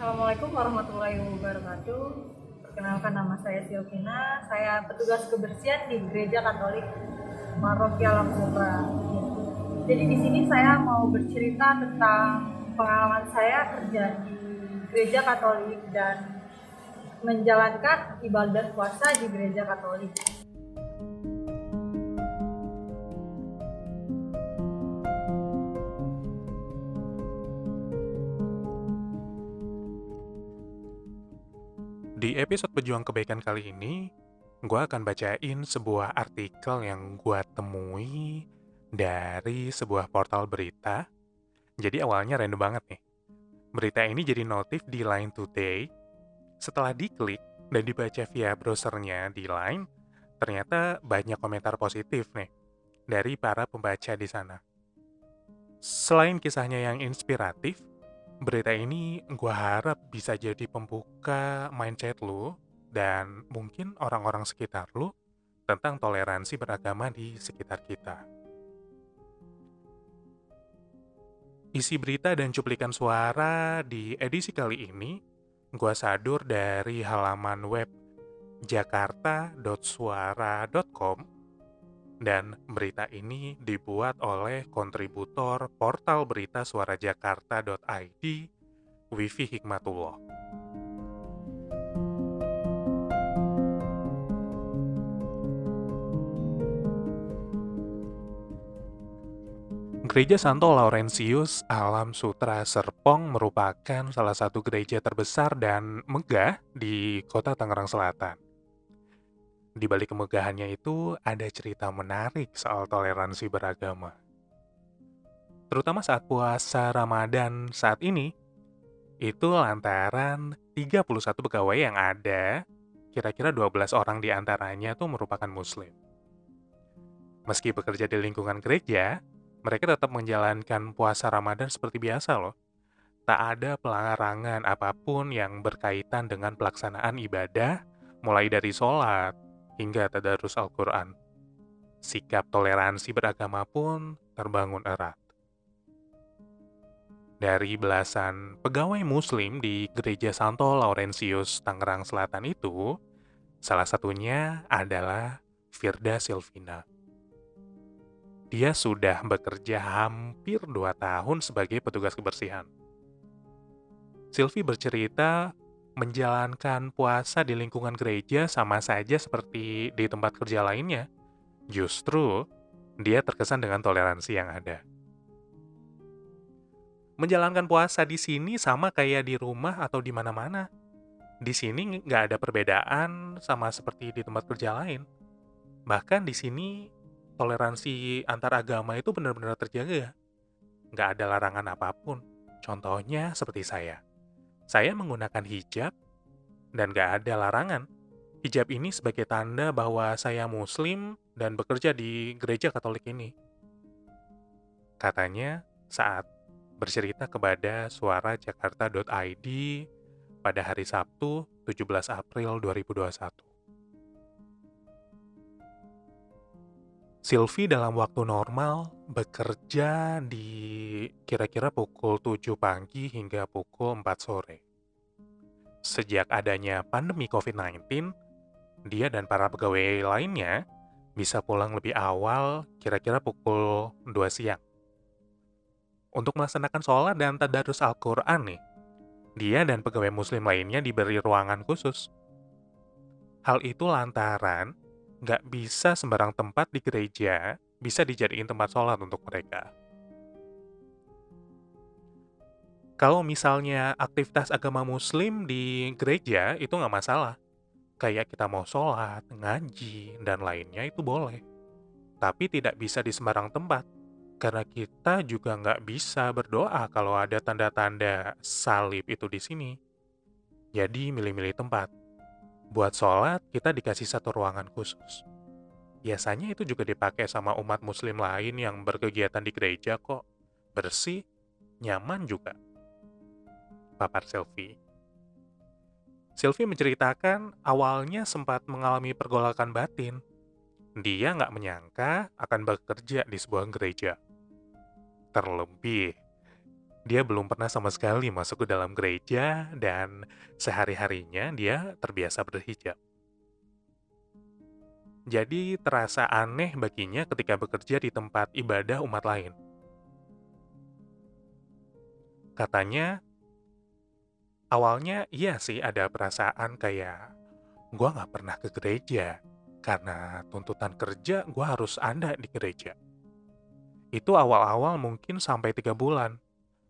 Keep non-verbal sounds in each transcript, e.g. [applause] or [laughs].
Assalamualaikum warahmatullahi wabarakatuh. Perkenalkan nama saya Silvina. Saya petugas kebersihan di Gereja Katolik Marokia Lamsura. Jadi di sini saya mau bercerita tentang pengalaman saya kerja di Gereja Katolik dan menjalankan ibadah puasa di Gereja Katolik. Episode Pejuang Kebaikan kali ini, gue akan bacain sebuah artikel yang gue temui dari sebuah portal berita. Jadi awalnya random banget nih. Berita ini jadi notif di Line Today. Setelah diklik dan dibaca via browsernya di Line, ternyata banyak komentar positif nih dari para pembaca di sana. Selain kisahnya yang inspiratif, berita ini gue harap bisa jadi pembuka mindset lu dan mungkin orang-orang sekitar lu tentang toleransi beragama di sekitar kita. Isi berita dan cuplikan suara di edisi kali ini gue sadur dari halaman web jakarta.suara.com dan berita ini dibuat oleh kontributor portal berita suara jakarta.id, Wifi Hikmatullah. Gereja Santo Laurentius Alam Sutra Serpong merupakan salah satu gereja terbesar dan megah di kota Tangerang Selatan. Di balik kemegahannya itu ada cerita menarik soal toleransi beragama. Terutama saat puasa Ramadan saat ini, itu lantaran 31 pegawai yang ada, kira-kira 12 orang di antaranya tuh merupakan muslim. Meski bekerja di lingkungan gereja, mereka tetap menjalankan puasa Ramadan seperti biasa loh. Tak ada pelarangan apa pun yang berkaitan dengan pelaksanaan ibadah, mulai dari sholat, hingga tadarus Al-Quran. Sikap toleransi beragama pun terbangun erat. Dari belasan pegawai muslim di Gereja Santo Laurentius, Tangerang Selatan itu, salah satunya adalah Firda Silvina. Dia sudah bekerja hampir dua tahun sebagai petugas kebersihan. Silvi bercerita menjalankan puasa di lingkungan gereja sama saja seperti di tempat kerja lainnya. Justru, dia terkesan dengan toleransi yang ada. Menjalankan puasa di sini sama kayak di rumah atau di mana-mana. Di sini nggak ada perbedaan sama seperti di tempat kerja lain. Bahkan di sini toleransi antar agama itu benar-benar terjaga. Nggak ada larangan apa pun. Contohnya seperti saya saya menggunakan hijab dan gak ada larangan. Hijab ini sebagai tanda bahwa saya muslim dan bekerja di gereja katolik ini. Katanya saat bercerita kepada suara jakarta.id pada hari Sabtu 17 April 2021. Sylvie dalam waktu normal bekerja di kira-kira pukul 7 pagi hingga pukul 4 sore. Sejak adanya pandemi COVID-19, dia dan para pegawai lainnya bisa pulang lebih awal kira-kira pukul 2 siang. Untuk melaksanakan sholat dan tadarus Al-Quran nih, dia dan pegawai muslim lainnya diberi ruangan khusus. Hal itu lantaran nggak bisa sembarang tempat di gereja bisa dijadiin tempat sholat untuk mereka. Kalau misalnya aktivitas agama muslim di gereja itu nggak masalah. Kayak kita mau sholat, ngaji, dan lainnya itu boleh. Tapi tidak bisa di sembarang tempat. Karena kita juga nggak bisa berdoa kalau ada tanda-tanda salib itu di sini. Jadi milih-milih tempat. Buat sholat, kita dikasih satu ruangan khusus. Biasanya itu juga dipakai sama umat muslim lain yang berkegiatan di gereja kok. Bersih, nyaman juga. Papar Selfie. Sylvie menceritakan awalnya sempat mengalami pergolakan batin. Dia nggak menyangka akan bekerja di sebuah gereja. Terlebih, Dia belum pernah sama sekali masuk ke dalam gereja dan sehari-harinya dia terbiasa berhijab. Jadi terasa aneh baginya ketika bekerja di tempat ibadah umat lain. Katanya, awalnya iya sih ada perasaan kayak, gua nggak pernah ke gereja, karena tuntutan kerja gua harus ada di gereja. Itu awal-awal mungkin sampai tiga bulan.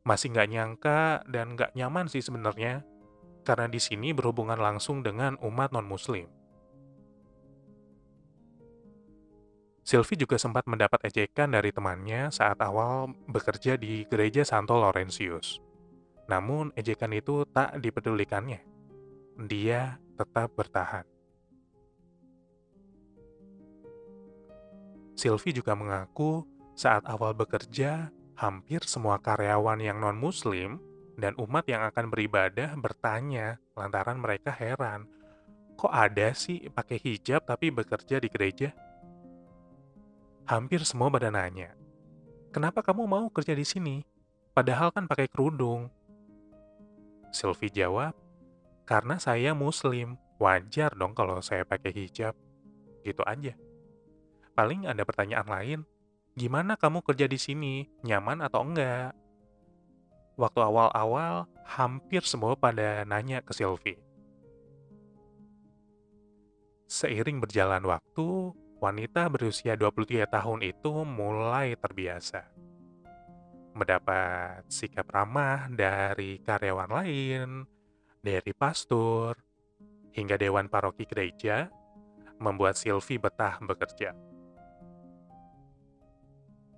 Masih nggak nyangka dan nggak nyaman sih sebenarnya, karena di sini berhubungan langsung dengan umat non-muslim. Sylvie juga sempat mendapat ejekan dari temannya saat awal bekerja di gereja Santo Laurentius. Namun, ejekan itu tak dipedulikannya. Dia tetap bertahan. Sylvie juga mengaku saat awal bekerja, hampir semua karyawan yang non-muslim dan umat yang akan beribadah bertanya lantaran mereka heran. Kok ada sih pakai hijab tapi bekerja di gereja? Hampir semua pada nanya, kenapa kamu mau kerja di sini? Padahal kan pakai kerudung. Sylvie jawab, karena saya muslim, wajar dong kalau saya pakai hijab. Gitu aja. Paling ada pertanyaan lain, Gimana kamu kerja di sini? Nyaman atau enggak? Waktu awal-awal, hampir semua pada nanya ke Sylvie. Seiring berjalan waktu, wanita berusia 23 tahun itu mulai terbiasa. Mendapat sikap ramah dari karyawan lain, dari pastor, hingga dewan paroki gereja, membuat Sylvie betah bekerja.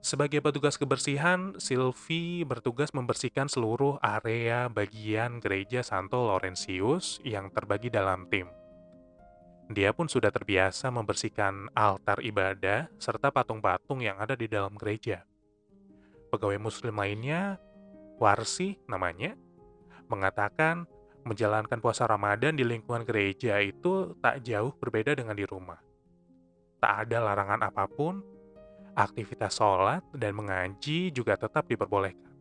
Sebagai petugas kebersihan, Sylvie bertugas membersihkan seluruh area bagian gereja Santo Laurentius yang terbagi dalam tim. Dia pun sudah terbiasa membersihkan altar ibadah serta patung-patung yang ada di dalam gereja. Pegawai muslim lainnya, Warsi namanya, mengatakan menjalankan puasa Ramadan di lingkungan gereja itu tak jauh berbeda dengan di rumah. Tak ada larangan apa pun aktivitas sholat dan mengaji juga tetap diperbolehkan.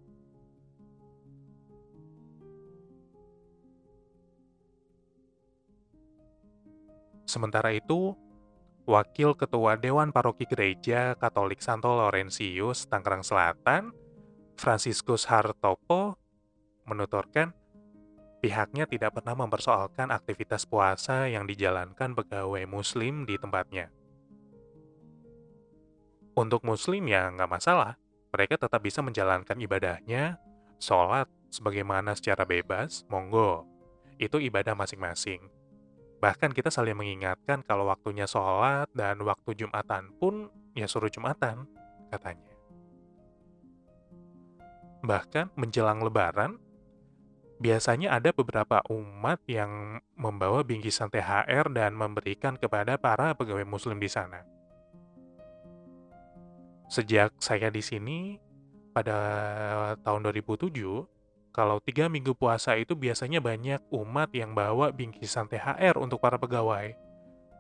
Sementara itu, Wakil Ketua Dewan Paroki Gereja Katolik Santo Laurentius, Tangerang Selatan, Franciscus Hartopo, menuturkan pihaknya tidak pernah mempersoalkan aktivitas puasa yang dijalankan pegawai muslim di tempatnya. Untuk muslim ya nggak masalah, mereka tetap bisa menjalankan ibadahnya, sholat sebagaimana secara bebas, monggo. Itu ibadah masing-masing. Bahkan kita saling mengingatkan kalau waktunya sholat dan waktu Jumatan pun ya suruh Jumatan, katanya. Bahkan menjelang lebaran, biasanya ada beberapa umat yang membawa bingkisan THR dan memberikan kepada para pegawai muslim di sana. Sejak saya di sini, pada tahun 2007, kalau tiga minggu puasa itu biasanya banyak umat yang bawa bingkisan THR untuk para pegawai.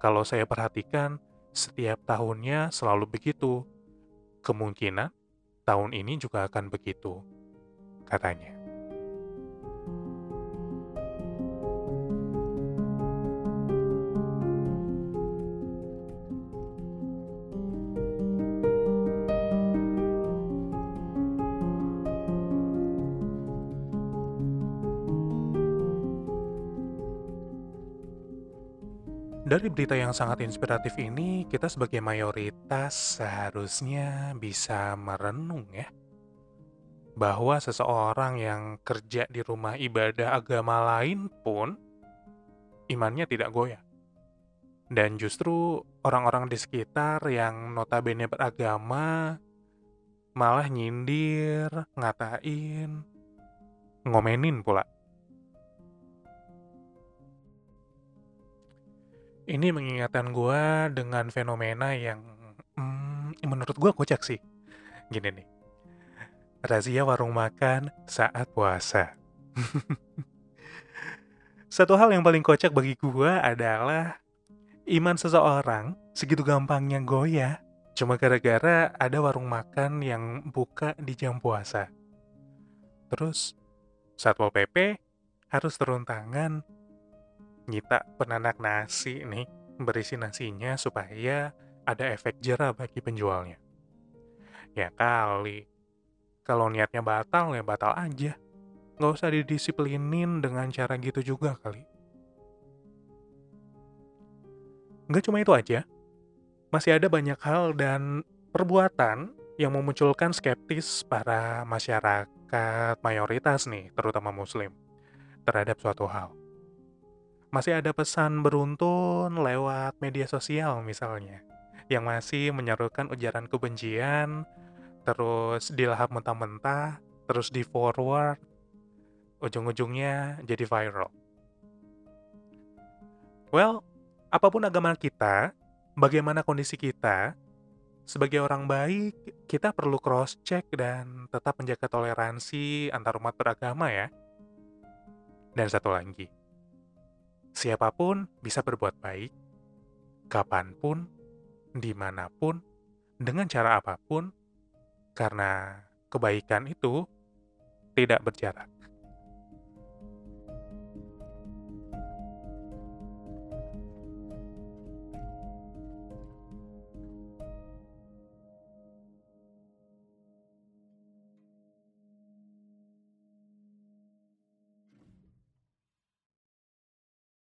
Kalau saya perhatikan, setiap tahunnya selalu begitu. Kemungkinan tahun ini juga akan begitu, katanya. Dari berita yang sangat inspiratif ini, kita sebagai mayoritas seharusnya bisa merenung ya. Bahwa seseorang yang kerja di rumah ibadah agama lain pun imannya tidak goyah. Dan justru orang-orang di sekitar yang notabene beragama malah nyindir, ngatain, ngomenin pula. Ini mengingatkan gue dengan fenomena yang hmm, menurut gue kocak sih. Gini nih, razia warung makan saat puasa. [laughs] Satu hal yang paling kocak bagi gue adalah iman seseorang segitu gampangnya goyah cuma gara-gara ada warung makan yang buka di jam puasa. Terus Satpol PP harus turun tangan nyita penanak nasi nih, berisi nasinya supaya ada efek jerah bagi penjualnya. Ya kali, kalau niatnya batal ya batal aja. Nggak usah didisiplinin dengan cara gitu juga kali. Nggak cuma itu aja, masih ada banyak hal dan perbuatan yang memunculkan skeptis para masyarakat mayoritas nih, terutama muslim, terhadap suatu hal. Masih ada pesan beruntun lewat media sosial misalnya, yang masih menyerukan ujaran kebencian, terus dilahap mentah-mentah, terus di forward, ujung-ujungnya jadi viral. Well, apa pun agama kita, bagaimana kondisi kita, sebagai orang baik, kita perlu cross-check dan tetap menjaga toleransi antar umat beragama ya. Dan satu lagi, siapa pun bisa berbuat baik, kapan pun, di mana pun, dengan cara apa pun, karena kebaikan itu tidak berjarak.